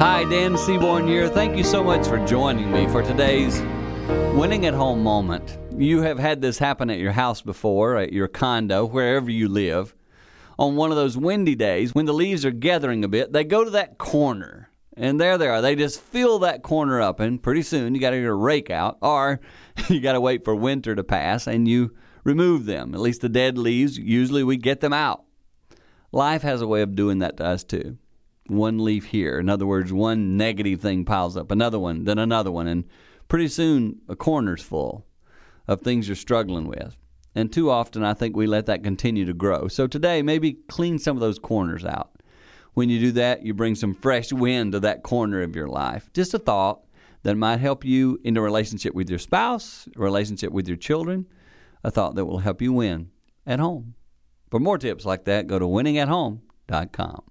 Hi, Dan Seaborn here. Thank you so much for joining me for today's winning at home moment. You have had this happen at your house before, at your condo, wherever you live. On one of those windy days, when the leaves are gathering a bit, they go to that corner. And there they are. They just fill that corner up, and pretty soon you got to get a rake out, or you got to wait for winter to pass and you remove them. At least the dead leaves, usually we get them out. Life has a way of doing that to us too. One leaf here. In other words, one negative thing piles up, another one, then another one, and pretty soon a corner's full of things you're struggling with. And too often, I think we let that continue to grow. So today, maybe clean some of those corners out. When you do that, you bring some fresh wind to that corner of your life. Just a thought that might help you in a relationship with your spouse, a relationship with your children, a thought that will help you win at home. For more tips like that, go to winningathome.com.